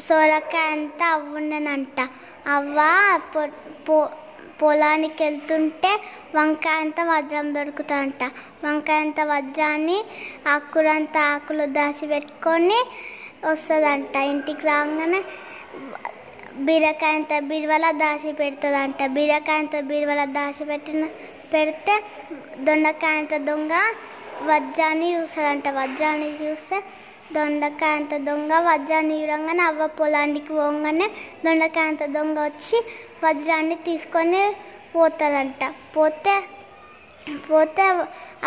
సొరకాయ అంతా అవ్వుండనంట. అవ్వ పొ పొ- పొలానికి వెళ్తుంటే వంకాయ అంత వజ్రం దొరుకుతాయంట వంకాయ అంత వజ్రాన్ని ఆకురంతా ఆకులు దాచి పెట్టుకొని వస్తుందంట. ఇంటికి రాగానే బీరకాయ అంత బీరువల దాచి పెడుతుందంట. బీరకాయ అంత బీరువల దాచి పెట్టిన పెడితే దొండకాయ అంత దొంగ వజ్రాన్ని చూస్తాడంట వజ్రాన్ని చూస్తే దొండకాయ అంత దొంగ వజ్రాన్ని చూడంగానే అవ్వ పొలానికి పోగానే దొండకాయ అంత దొంగ వచ్చి వజ్రాన్ని తీసుకొని పోతారంట. పోతే పోతే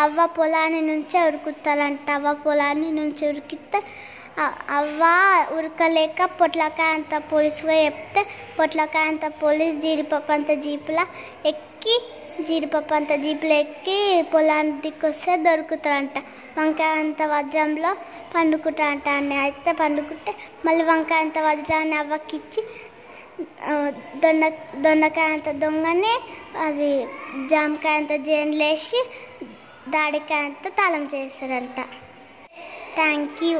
అవ్వ పొలాన్ని నుంచే ఉరుకుతారంట. అవ్వ పొలాన్ని నుంచి ఉరికితే అవ్వ ఉరకలేక పొట్లకాయ అంత పోలీసుగా చెప్తే పొట్లకాయ అంత పోలీస్ జీడిపప్పు అంత జీపులా ఎక్కి జీడిపప్పు అంత జీపులు ఎక్కి పొలానికి వస్తే దొరుకుతారంట. వంకాయ అంత వజ్రంలో పండుకుంటారంట అని అయితే పండుకుంటే మళ్ళీ వంకాయ అంత వజ్రాన్ని అవ్వకిచ్చి దొండ దొండకాయ అంత దొంగని అది జామకాయ అంత జేన్లేసి దాడికాయ అంత తాళం చేస్తారంట. Thank you